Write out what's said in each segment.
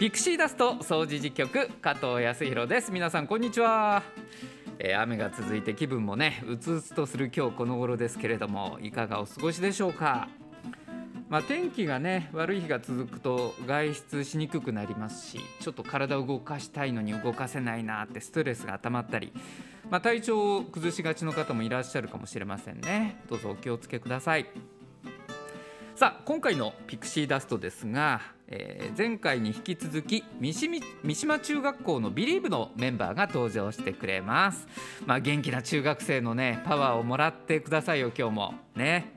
ピクシーダスト掃除時局加藤康弘です。皆さんこんにちは、えー雨が続いて気分もねうつうつとする今日この頃ですけれどもいかがお過ごしでしょうか。まあ、天気がね悪い日が続くと外出しにくくなりますしちょっと体を動かしたいのに動かせないなってストレスが溜まったり、まあ、体調を崩しがちの方もいらっしゃるかもしれませんね。どうぞお気をつけください。さあ今回のピクシーダストですが、えー前回に引き続き三島中学校のビリーブのメンバーが登場してくれます。まあ元気な中学生のねパワーをもらってくださいよ今日も。ね。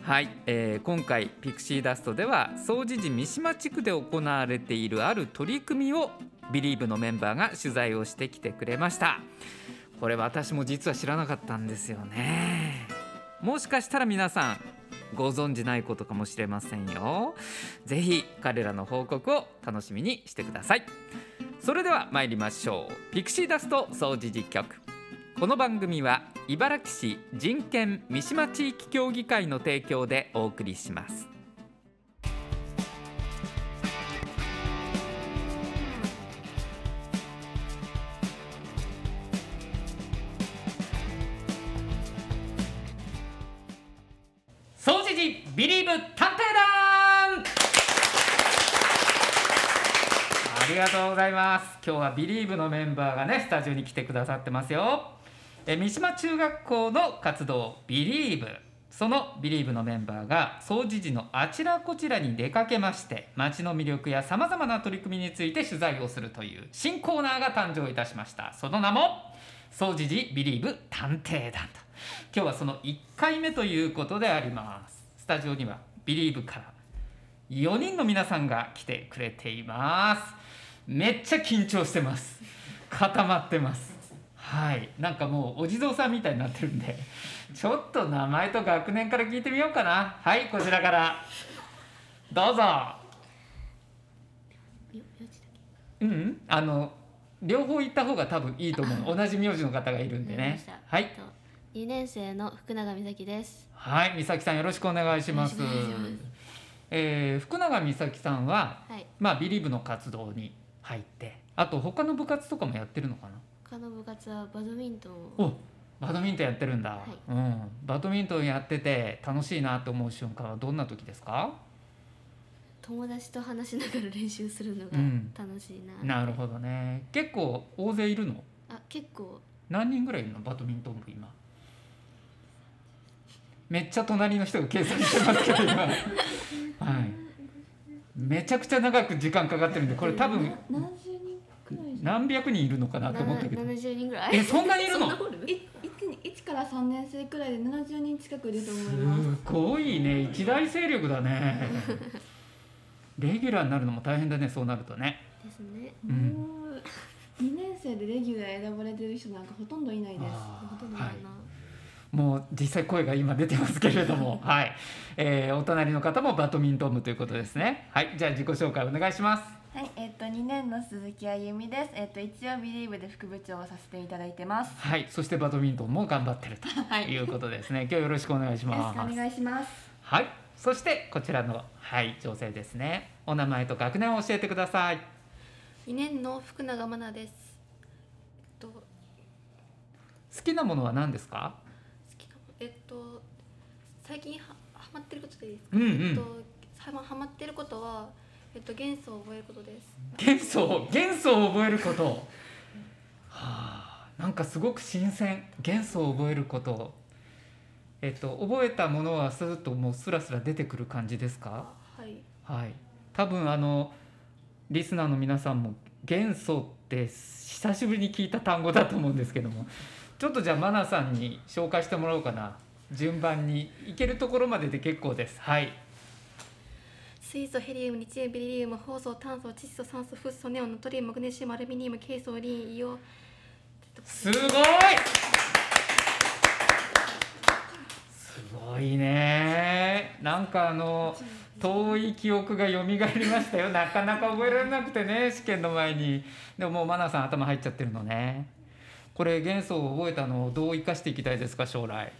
はい、えー今回ピクシーダストでは総除寺三島地区で行われているある取り組みをビリーブのメンバーが取材をしてきてくれました。これ私も実は知らなかったんですよね。もしかしたら皆さんご存じないことかもしれませんよ。ぜひ彼らの報告を楽しみにしてください。それでは参りましょう。ピクシーダスト総除実局この番組は茨城市人権三島地域協議会の提供でお送りします。がとうございます。今日はビリーブのメンバーがねスタジオに来てくださってますよ。え三島中学校の活動ビリーブ。そのビリーブのメンバーが総持寺のあちらこちらに出かけまして町の魅力やさまざまな取り組みについて取材をするという新コーナーが誕生いたしました。その名も総持寺ビリーブ探偵団と。今日はその1回目ということであります。スタジオにはビリーブから4人の皆さんが来てくれています。めっちゃ緊張してます。固まってます。はい。なんかもうお地蔵さんみたいになってるんで。ちょっと名前と学年から聞いてみようかな。はいこちらから。どうぞ。うんうん。あの両方行った方が多分いいと思う。同じ名字の方がいるんでね。はい。2年生の福永美咲です。はい美咲さんよろしくお願いします。よろしくお願いします。えー福永美咲さんははい。まあビリーブの活動に入って。あと他の部活とかもやってるのかな？他の部活はバドミントンを。おバドミントンやってるんだ、い。うん、バドミントンやってて楽しいなと思う瞬間はどんな時ですか？友達と話しながら練習するのがうん。楽しいな。なるほどね。結構大勢いるの？あ、結構。何人ぐらいいるのバドミントン部今？めっちゃ隣の人が計算してますけど今。はいめちゃくちゃ長く時間かかってるんでこれ多分な何十人くらい何百人いるのかなと思ったけど七十人ぐらい。えそんなにいるの？い一に一から三年生くらいで七十人近くいると思いすます？ごいね一大勢力だねレギュラーになるのも大変だねそうなるとねですね。うんもう二年生でレギュラー選ばれてる人なんかほとんどいないです。あほとんどいないな。もう実際声が今出てますけれども。はい、えーお隣の方もバドミントン部ということですね。はい。じゃあ自己紹介お願いします。はい、えっ、と2年の鈴木あゆみです。えっ、と一応ビリーブで副部長をさせていただいてます。はい。そしてバドミントンも頑張ってると はい、よいうことですね。今日よろしくお願いしろしますくお願いします。はい。そしてこちらのはい女性ですね。お名前と学年を教えてください。二年の福永真奈です。えっと。好好きなものは何ですか？えっと最近はハマってることでいいですか？うんうえっんとハマハマってることはえっと元素を覚えることです。元素元素を覚えること？はあなんかすごく新鮮。元素を覚えること。えっと覚えたものはスーッともうスラスラ出てくる感じですか？はい。はい。多分あのリスナーの皆さんも元素って久しぶりに聞いた単語だと思うんですけどもちょっとじゃあマナさんに紹介してもらおうかな。順番に行けるところまでで結構です。はい。水素、ヘリウム、リチウム、ベリウム、放素、炭素、窒素、酸素、フッ素、ネオン、ナトリウム、マグネシウム、アルミニウム、ケイ素、リン、イオ。すごい。すごいね。なんかあの遠い記憶が蘇りましたよ。なかなか覚えられなくてね試験の前に。でももうマナさん頭入っちゃってるのねこれ元素を覚えたのをどう生かしていきたいですか将来？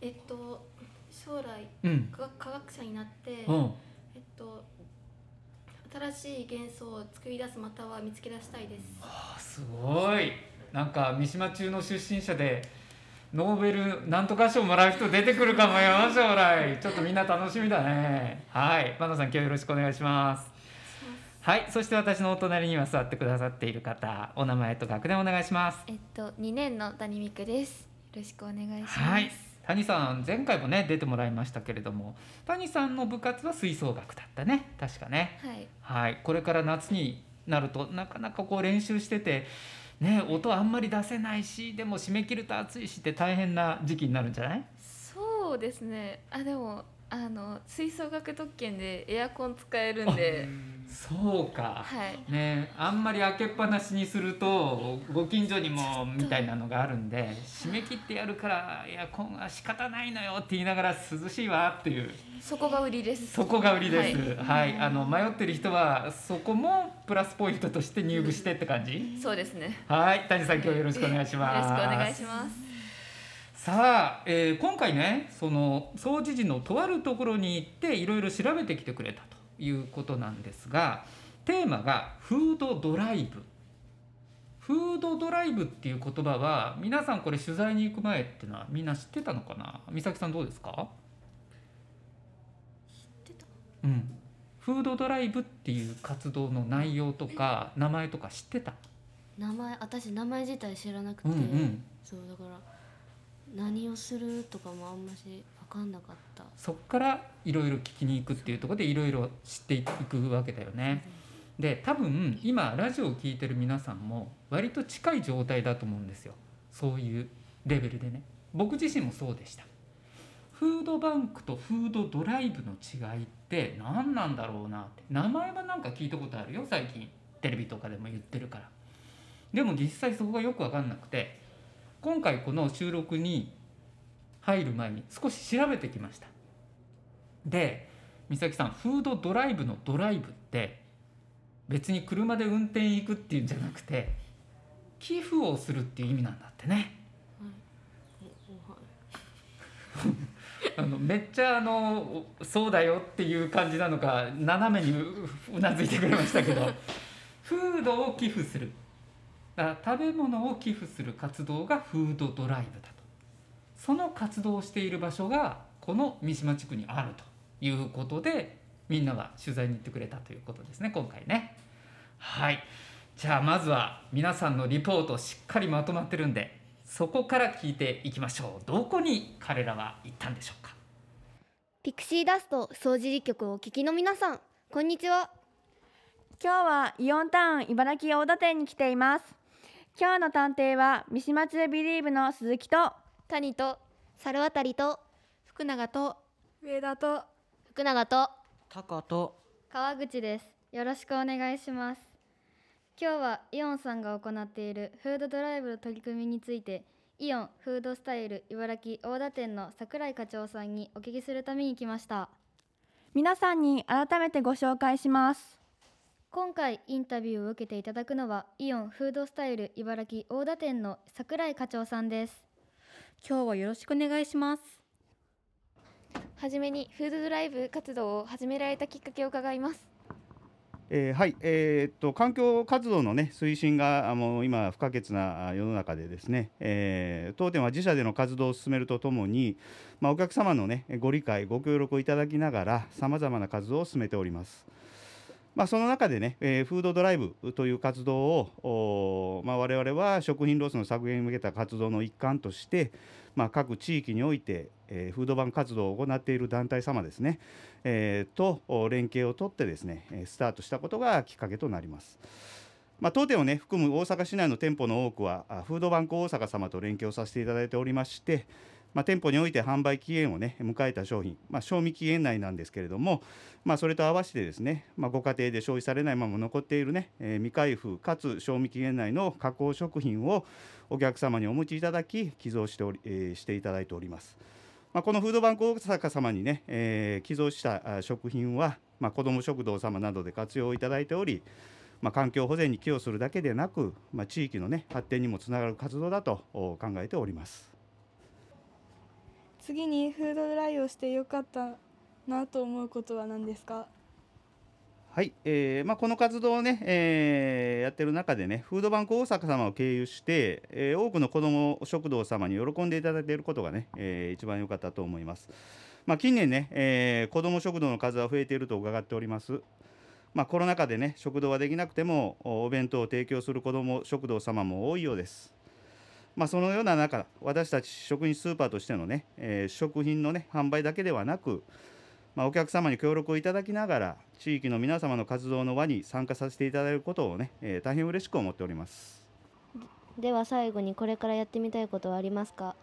えっと、将来うん。科学者になって、うん。えっと新新しい元素を作り出すまたは見つけ出したいです。あすごい。なんか三島中の出身者でノーベルなんとか賞もらう人出てくるかもよ将来。ちょっとみんな楽しみだね。はい。バナさん今日よろしくお願いしますはいそして私のお隣には座ってくださっている方お名前と学年お願いしますえっと2年の谷美久です。よろしくお願いします。はい谷さん前回もね出てもらいましたけれども谷さんの部活は吹奏楽だったね確かねはい。はい、これから夏になるとなかなかこう練習してて、ね、音あんまり出せないしでも締め切ると暑いしって大変な時期になるんじゃない？そうですね。あでもあの吹奏楽特権でエアコン使えるんで、そうか、はい。ね、あんまり開けっぱなしにするとご近所にもみたいなのがあるんで締め切ってやるからエアコンは仕方ないのよって言いながら涼しいわっていうそこが売りです。そこが売りです。は、はいあの迷ってる人はそこもプラスポイントとして入部してって感じ？そうですね。はい、谷さん今日よろしくお願いしよます。ろしくお願いします。さあ、えー今回ねその総知事のとあるところに行っていろいろ調べてきてくれたということなんですがテーマがフードドライブ。フードドライブっていう言葉は皆さんこれ取材に行く前っていうのはみんな知ってたのかな？美咲さんどうですか？知ってた？うん。フードドライブっていう活動の内容とか名前とか知ってた？名前私名前自体知らなくて、うんうん。そうだから何をするとかもあんまし分かんなかった。そっからいろいろ聞きに行くっていうところでいろいろ知っていくわけだよね。で多分今ラジオを聞いてる皆さんも割と近い状態だと思うんですよ。そういうレベルでね。僕自身もそうでした。フードバンクとフードドライブの違いって何なんだろうなって。名前はなんか聞いたことあるよ最近。テレビとかでも言ってるから。でも実際そこがよく分かんなくて今回この収録に入る前に少し調べてきました。で美咲さんフードドライブのドライブって別に車で運転行くっていうんじゃなくて寄付をするっていう意味なんだってね。あのめっちゃあのそうだよっていう感じなのか斜めにううなずいてくれましたけど フードを寄付するだから食べ物を寄付する活動がフードドライブだと。その活動をしている場所がこの三島地区にあるということでみんなが取材に行ってくれたということですね今回ね。はい。じゃあまずは皆さんのリポートしっかりまとまってるんでそこから聞いていきましょう。どこに彼らは行ったんでしょうか？ピクシーダスト掃除実局をお聞きの皆さんこんにちは。今日はイオンタウン茨城大田店に来ています今日の探偵は三島中ビリーブの鈴木と谷と猿渡と福永と上田と福永とタカと川口です。よろしくお願いします。今日はイオンさんが行っているフードドライブの取り組みについてイオンフードスタイル茨城大田店の桜井課長さんにお聞きするために来ました。皆さんに改めてご紹介します今回インタビューを受けていただくのはイオンフードスタイル茨城大田店の桜井課長さんです今日はよろしくお願いしますはじめにフードドライブ活動を始められたきっかけを伺います。えーはい、えーっと環境活動の、ね、推進があの今不可欠なあ世の中でですね、えー当店は自社での活動を進めるとともに、まあ、お客様の、ね、ご理解ご協力をいただきながらさまざまな活動を進めております。まあ、その中でね、えーフードドライブという活動を、まあ、我々は食品ロスの削減に向けた活動の一環として、まあ、各地域において、えーフードバンク活動を行っている団体様ですね、えーと連携を取ってですねスタートしたことがきっかけとなります。まあ、当店をね含む大阪市内の店舗の多くはフードバンク大阪様と連携をさせていただいておりまして、まあ、店舗において販売期限をね迎えた商品、まあ、賞味期限内なんですけれども、まあ、それと合わせてですね、まあ、ご家庭で消費されないまま残っているね、えー未開封かつ賞味期限内の加工食品をお客様にお持ちいただき寄贈しており、えーしていただいております。まあ、このフードバンク大阪様にね、えー寄贈したあ食品は、まあ、子ども食堂様などで活用いただいており、まあ、環境保全に寄与するだけでなく、まあ、地域の、ね、発展にもつながる活動だと考えております。次にフードドライをしてよかったなと思うことは何ですか？はい、えーまあ、この活動をね、えーやってる中でねフードバンク大阪様を経由して、えー多くの子ども食堂様に喜んでいただいていることがね、えー一番良かったと思います。まあ、近年ね、えー子ども食堂の数は増えていると伺っております。まあ、コロナ禍でね食堂はできなくてもおお弁当を提供する子ども食堂様も多いようです。まあ、そのような中私たち食品スーパーとしてのね、えー食品のね販売だけではなくまあ、お客様に協力をいただきながら地域の皆様の活動の輪に参加させていただけることをね、えー大変嬉しく思っております。では最後にこれからやってみたいことはありますか？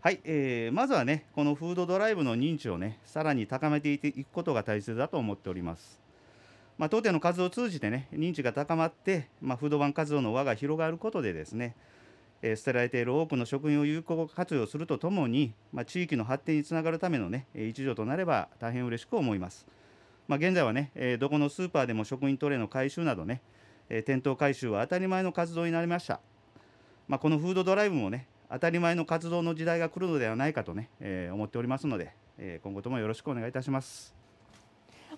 はい、えーまずはねこのフードドライブの認知をねさらに高めていくことが大切だと思っております。まあ、当店の活動を通じてね認知が高まって、まあ、フードバンク活動の輪が広がることでですねえー捨てられている多くの食品を有効活用するとともに、まあ、地域の発展につながるためのねえ一助となれば大変嬉しく思います。まあ、現在はね、えーどこのスーパーでも食品トレイの回収などね、えー店頭回収は当たり前の活動になりました。まあ、このフードドライブもね当たり前の活動の時代が来るのではないかとね、えー思っておりますので、えー今後ともよろしくお願いいたします。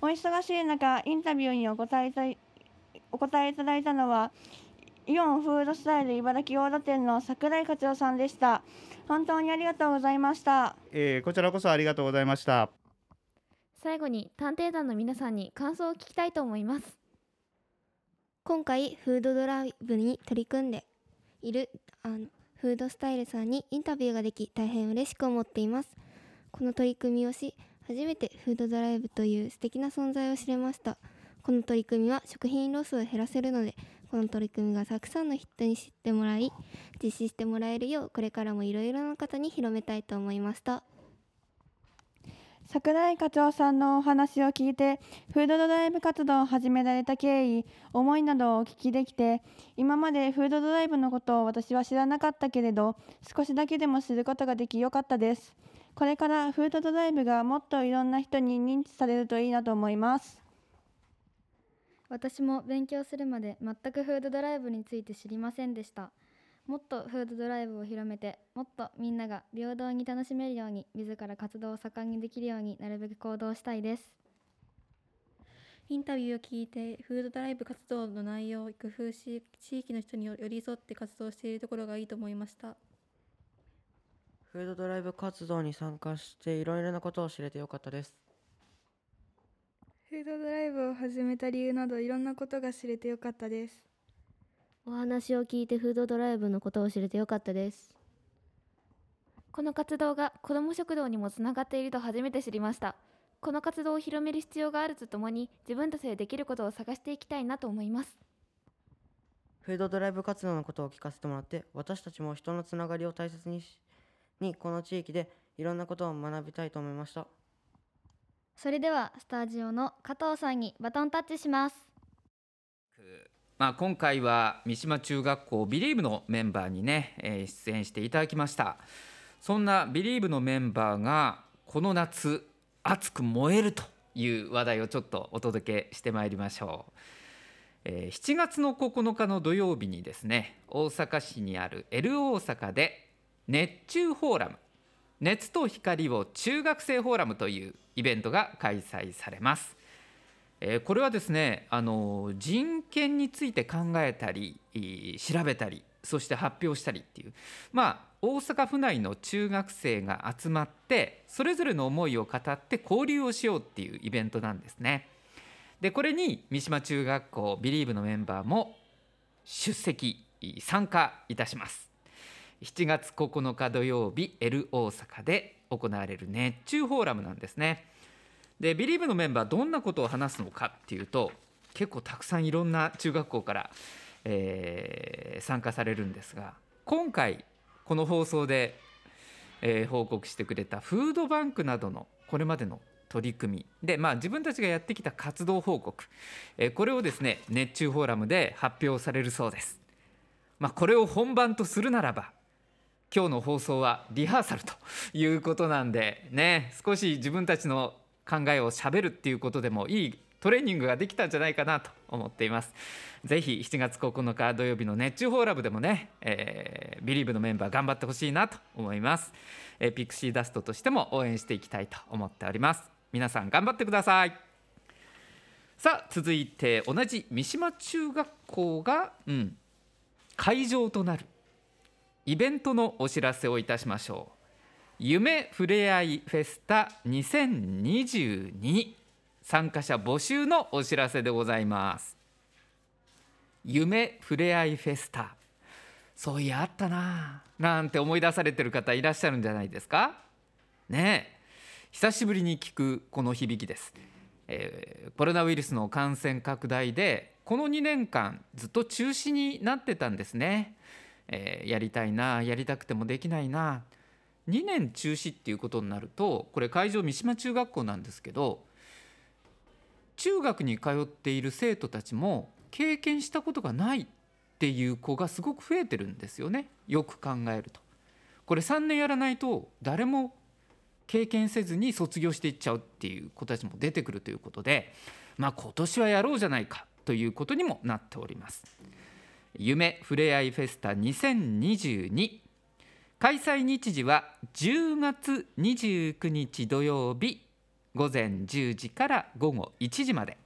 お忙しい中インタビューにお答えいたいお答えいただいたのはイオンフードスタイル茨城大田店の桜井課長さんでした。本当にありがとうございました。えーこちらこそありがとうございました。最後に探偵団の皆さんに感想を聞きたいと思います。今回フードドライブに取り組んでいるあのフードスタイルさんにインタビューができ大変嬉しく思っています。この取り組みをし初めてフードドライブという素敵な存在を知れました。この取り組みは食品ロスを減らせるのでこの取り組みがたくさんの人に知ってもらい実施してもらえるようこれからもいろいろな方に広めたいと思いました。桜井課長さんのお話を聞いてフードドライブ活動を始められた経緯思いなどをお聞きできて今までフードドライブのことを私は知らなかったけれど少しだけでも知ることができよかったです。これからフードドライブがもっといろんな人に認知されるといいなと思います。私も勉強するまで全くフードドライブについて知りませんでした。もっとフードドライブを広めてもっとみんなが平等に楽しめるように自ら活動を盛んにできるようになるべく行動したいです。インタビューを聞いてフードドライブ活動の内容を工夫し地域の人に寄り添って活動しているところがいいと思いました。フードドライブ活動に参加していろいろなことを知れてよかったです。フードドライブを始めた理由などいろんなことが知れてよかったです。お話を聞いてフードドライブのことを知れてよかったです。この活動が子ども食堂にもつながっていると初めて知りました。この活動を広める必要があるとともに自分たちでできることを探していきたいなと思います。フードドライブ活動のことを聞かせてもらって、私たちも人のつながりを大切にし、にこの地域でいろんなことを学びたいと思いました。それではスタジオの加藤さんにバトンタッチします。まあ、今回は三島中学校ビリーブのメンバーにね、えー出演していただきました。そんなビリーブのメンバーがこの夏熱く燃えるという話題をちょっとお届けしてまいりましょう、えー7月の9日の土曜日にですね大阪市にある L 大阪で熱中フォーラム熱と光を中学生フォーラムというイベントが開催されますえーこれはですねあの人権について考えたり調べたりそして発表したりっていうまあ大阪府内の中学生が集まってそれぞれの思いを語って交流をしようっていうイベントなんですね。でこれに三島中学校ビリーブのメンバーも出席参加いたします。7月9日土曜日 L 大阪で行われる熱中フォーラムなんですね。でビリーブのメンバーどんなことを話すのかっていうと結構たくさんいろんな中学校から、えー参加されるんですが今回この放送で、えー報告してくれたフードバンクなどのこれまでの取り組みで、まあ、自分たちがやってきた活動報告、えーこれをですね熱中フォーラムで発表されるそうです。まあ、これを本番とするならば今日の放送はリハーサルということなんでね少し自分たちの考えをしゃべるっていうことでもいいトレーニングができたんじゃないかなと思っています。ぜひ7月9日土曜日の熱中フォーラムでもね、えービリーブのメンバー頑張ってほしいなと思います、えーピクシーダストとしても応援していきたいと思っております。皆さん頑張ってください。さあ続いて同じ三島中学校が、うん、会場となるイベントのお知らせをいたしましょう。夢ふれあいフェスタ2022参加者募集のお知らせでございます。夢ふれあいフェスタ。そういやあったな。なんて思い出されてる方いらっしゃるんじゃないですか？ねえ。久しぶりに聞くこの響きです、えーコロナウイルスの感染拡大でこの2年間ずっと中止になってたんですね、えーやりたいなやりたくてもできないな2年中止っていうことになるとこれ会場三島中学校なんですけど中学に通っている生徒たちも経験したことがないっていう子がすごく増えてるんですよねよく考えると。これ3年やらないと誰も経験せずに卒業していっちゃうっていう子たちも出てくるということでまあ今年はやろうじゃないかということにもなっております。夢ふれあいフェスタ2022開催日時は10月29日土曜日午前10時から午後1時まで。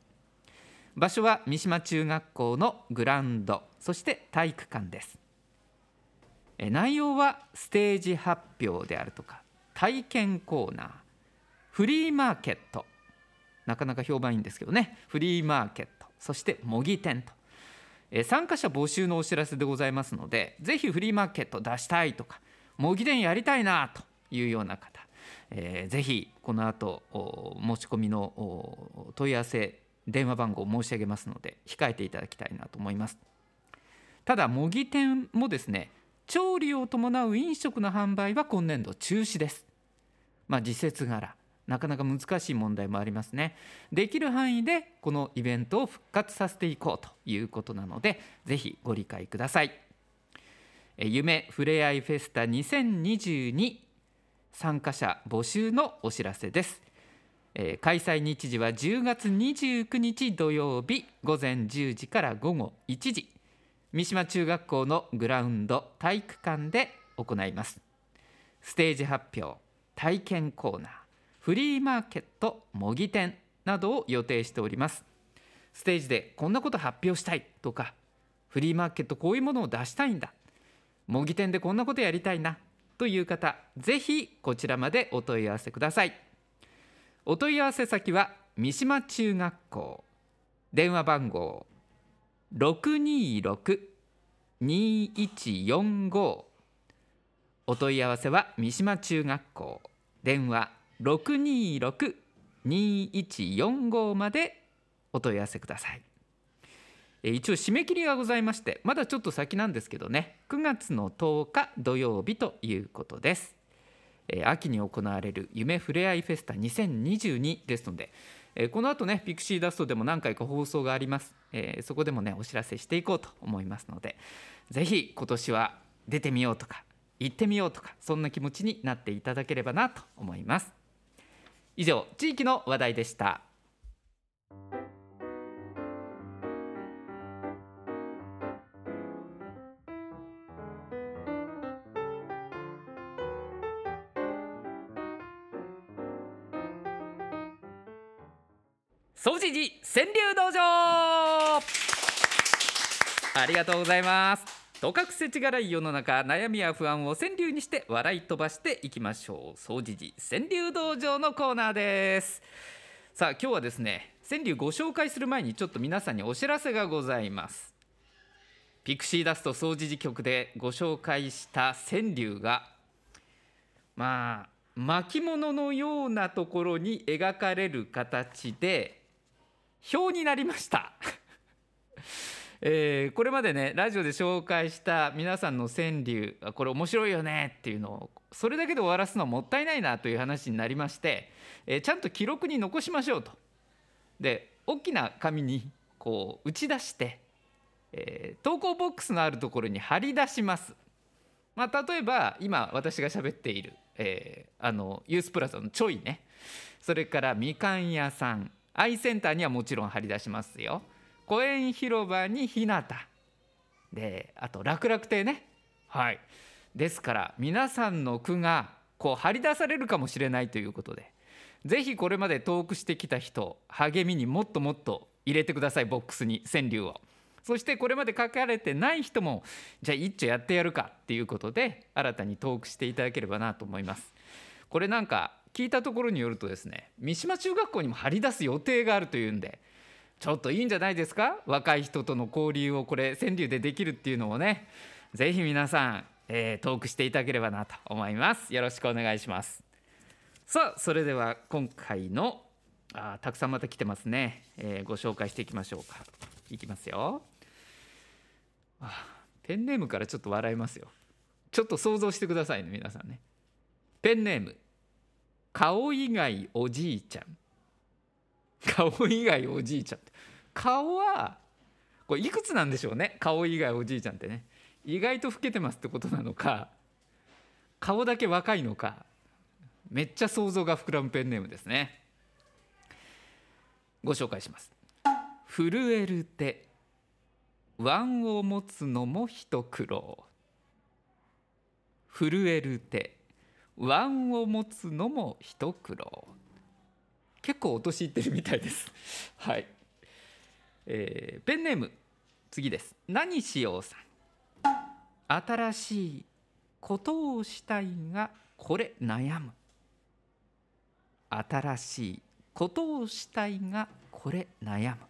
場所は三島中学校のグラウンドそして体育館です。内容はステージ発表であるとか体験コーナーフリーマーケット。なかなか評判いいんですけどね。フリーマーケット。そして模擬店と。参加者募集のお知らせでございますのでぜひフリーマーケット出したいとか模擬店やりたいなというような方、えーぜひこの後申し込みの問い合わせ電話番号を申し上げますので控えていただきたいなと思います。ただ模擬店もですね調理を伴う飲食の販売は今年度中止です。まあ時節柄。なかなか難しい問題もありますね。できる範囲でこのイベントを復活させていこうということなのでぜひご理解ください。夢ふれあいフェスタ2022参加者募集のお知らせです。開催日時は10月29日土曜日午前10時から午後1時。三島中学校のグラウンド体育館で行います。ステージ発表体験コーナー。フリーマーケット模擬店などを予定しております。ステージでこんなこと発表したいとかフリーマーケットこういうものを出したいんだ。模擬店でこんなことやりたいなという方ぜひこちらまでお問い合わせください。お問い合わせ先は三島中学校。電話番号626-2145お問い合わせは三島中学校。電話626-2145までお問い合わせください。一応締め切りがございましてまだちょっと先なんですけどね。9月の10日土曜日ということです。秋に行われる夢ふれあいフェスタ2022ですので、この後ねピクシーダストでも何回か放送があります、そこでもねお知らせしていこうと思いますのでぜひ今年は出てみようとか行ってみようとかそんな気持ちになっていただければなと思います。以上地域の話題でした。総持寺川柳道場。ありがとうございます。とかくせちがらい世の中悩みや不安を川柳にして笑い飛ばしていきましょう。総持寺川柳道場のコーナーです。さあ今日はですね川柳ご紹介する前にちょっと皆さんにお知らせがございます。ピクシーダスト総持寺局でご紹介した川柳がまあ巻物のようなところに描かれる形で表になりました、えーこれまでねラジオで紹介した皆さんの川柳これ面白いよねっていうのをそれだけで終わらすのはもったいないなという話になりまして、えーちゃんと記録に残しましょうと。で大きな紙にこう打ち出して、えー投稿ボックスのあるところに貼り出します。まあ、例えば今私が喋っている、えーあのユースプラザのちょいね。それからみかん屋さんアイセンターにはもちろん貼り出しますよ。公園広場に日向であと楽々亭ね。はい。ですから皆さんの句がこう張り出されるかもしれないということでぜひこれまでトークしてきた人励みにもっともっと入れてくださいボックスに川柳を。そしてこれまで書かれてない人もじゃあ一丁やってやるかっていうことで新たにトークしていただければなと思います。これなんか聞いたところによるとですね三島中学校にも張り出す予定があるというんでちょっといいんじゃないですか？若い人との交流をこれ川柳でできるっていうのをね。ぜひ皆さん、えー、トークしていただければなと思います。よろしくお願いします。さあそれでは今回のあたくさんまた来てますね、えー、ご紹介していきましょうか。いきますよ。あペンネームからちょっと笑いますよ。ちょっと想像してくださいね皆さんね。ペンネーム顔以外おじいちゃん。顔以外おじいちゃん顔はこれいくつなんでしょうね。顔以外おじいちゃんってね。意外と老けてますってことなのか顔だけ若いのかめっちゃ想像が膨らむペンネームですね。ご紹介します。震える手。腕を持つのも一苦労。震える手。腕を持つのも一苦労。結構お年いってるみたいです。はい、えー、ペンネーム次です。何しようさん。新しいことをしたいがこれ悩む。新しいことをしたいがこれ悩む。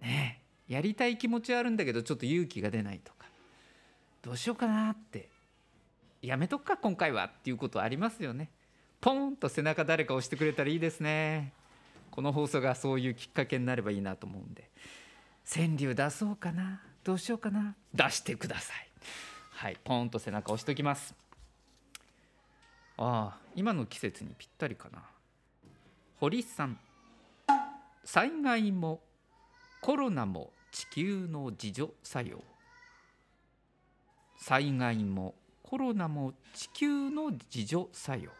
ねえやりたい気持ちはあるんだけどちょっと勇気が出ないとか。どうしようかなって。やめとくか今回は。っていうことありますよね。ポンと背中誰か押してくれたらいいですね。この放送がそういうきっかけになればいいなと思うんで。川柳出そうかな。どうしようかな。出してください。はいポンと背中押しておきます。ああ今の季節にぴったりかな。堀さん。災害もコロナも地球の自助作用。災害もコロナも地球の自助作用、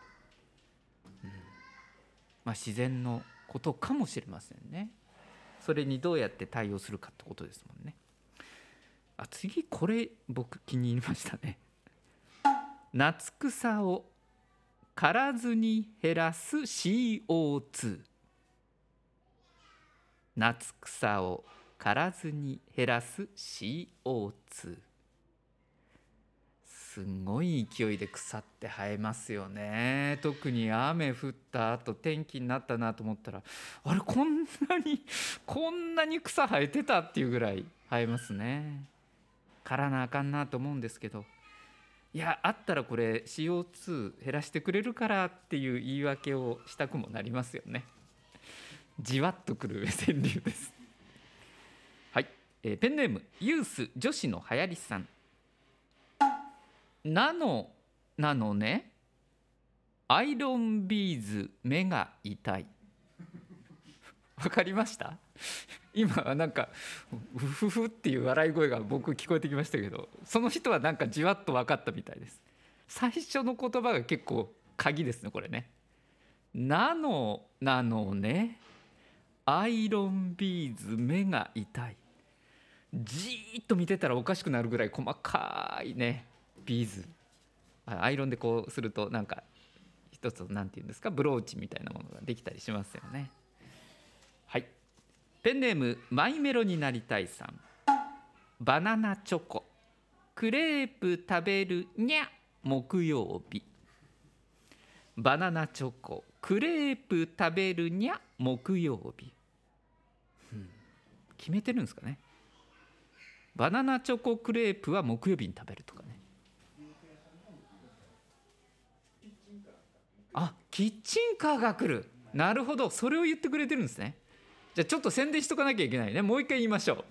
まあ、自然のことかもしれませんね。それにどうやって対応するかってことですもんね。あ次これ僕気に入りましたね。夏草を刈らずに減らす CO2 夏草を刈らずに減らす CO2 すごい勢いで草って生えますよね。特に雨降った後天気になったなと思ったらあれこんなにこんなに草生えてたっていうぐらい生えますね。刈らなあかんなと思うんですけど。いやあったらこれ CO2 減らしてくれるからっていう言い訳をしたくもなりますよね。じわっとくる川柳です。はい、えー、ペンネームユース女子の流行りさん。ナノなのね。アイロンビーズ目が痛い。わかりました？今はなんかふふふっていう笑い声が僕聞こえてきましたけどその人はなんかじわっと分かったみたいです。最初の言葉が結構鍵ですねこれね。ナノなのね。アイロンビーズ目が痛い。じーっと見てたらおかしくなるぐらい細かいね。ビーズ。アイロンでこうするとなんか一つ何て言うんですかブローチみたいなものができたりしますよね。はい。ペンネームマイメロになりたいさん。バナナチョコ。クレープ食べるにゃ木曜日。バナナチョコ。クレープ食べるにゃ木曜日、うん、決めてるんですかね。バナナチョコクレープは木曜日に食べるとかね。あキッチンカーが来る。なるほど。それを言ってくれてるんですね。じゃあちょっと宣伝しとかなきゃいけないね。もう一回言いましょう。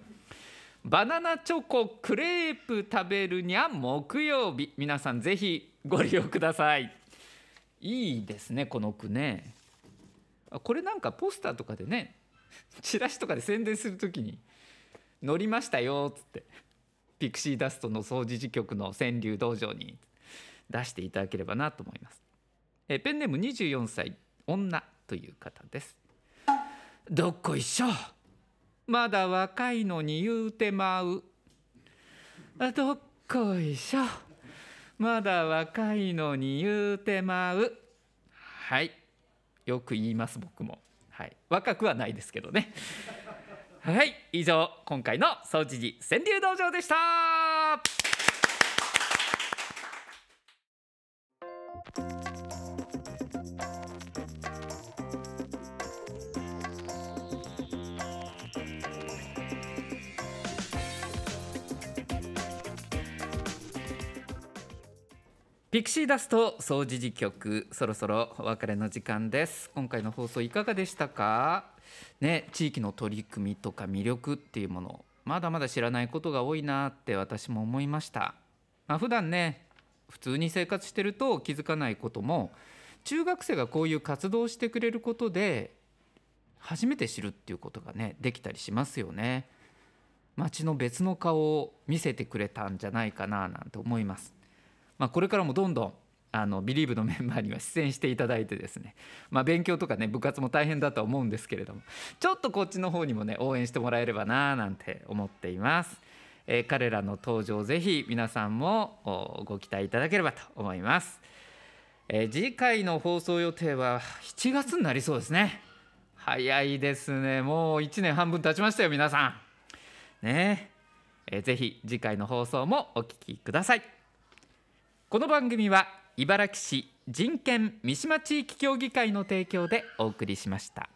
バナナチョコクレープ食べるにゃ木曜日。皆さんぜひご利用ください。いいですねこの句ね。これなんかポスターとかでねチラシとかで宣伝するときに「乗りましたよ」っつってピクシーダストの総持事局の川柳道場に出していただければなと思います。えペンネーム24歳女という方です。どっこいしょ。まだ若いのに言うてまう。どっこいしょ。まだ若いのに言うてまう。はい。よく言います僕も。はい、若くはないですけどね。はい。以上今回の総知事川柳道場でした。ピクシーダスト総除事局そろそろお別れの時間です。今回の放送いかがでしたか？ね地域の取り組みとか魅力っていうもの。まだまだ知らないことが多いなって私も思いました。まあ普段ね普通に生活してると気づかないことも中学生がこういう活動をしてくれることで初めて知るっていうことがねできたりしますよね。街の別の顔を見せてくれたんじゃないかななんて思います。まあ、これからもどんどんあのビリーブのメンバーには出演していただいてですね、まあ、勉強とかね部活も大変だとは思うんですけれども。ちょっとこっちの方にもね応援してもらえればななんて思っています、えー彼らの登場ぜひ皆さんもご期待いただければと思います、えー次回の放送予定は7月になりそうですね。早いですね。もう1年半分経ちましたよ皆さん。ね。えーぜひ次回の放送もお聞きください。この番組は茨城市人権三島地域協議会の提供でお送りしました。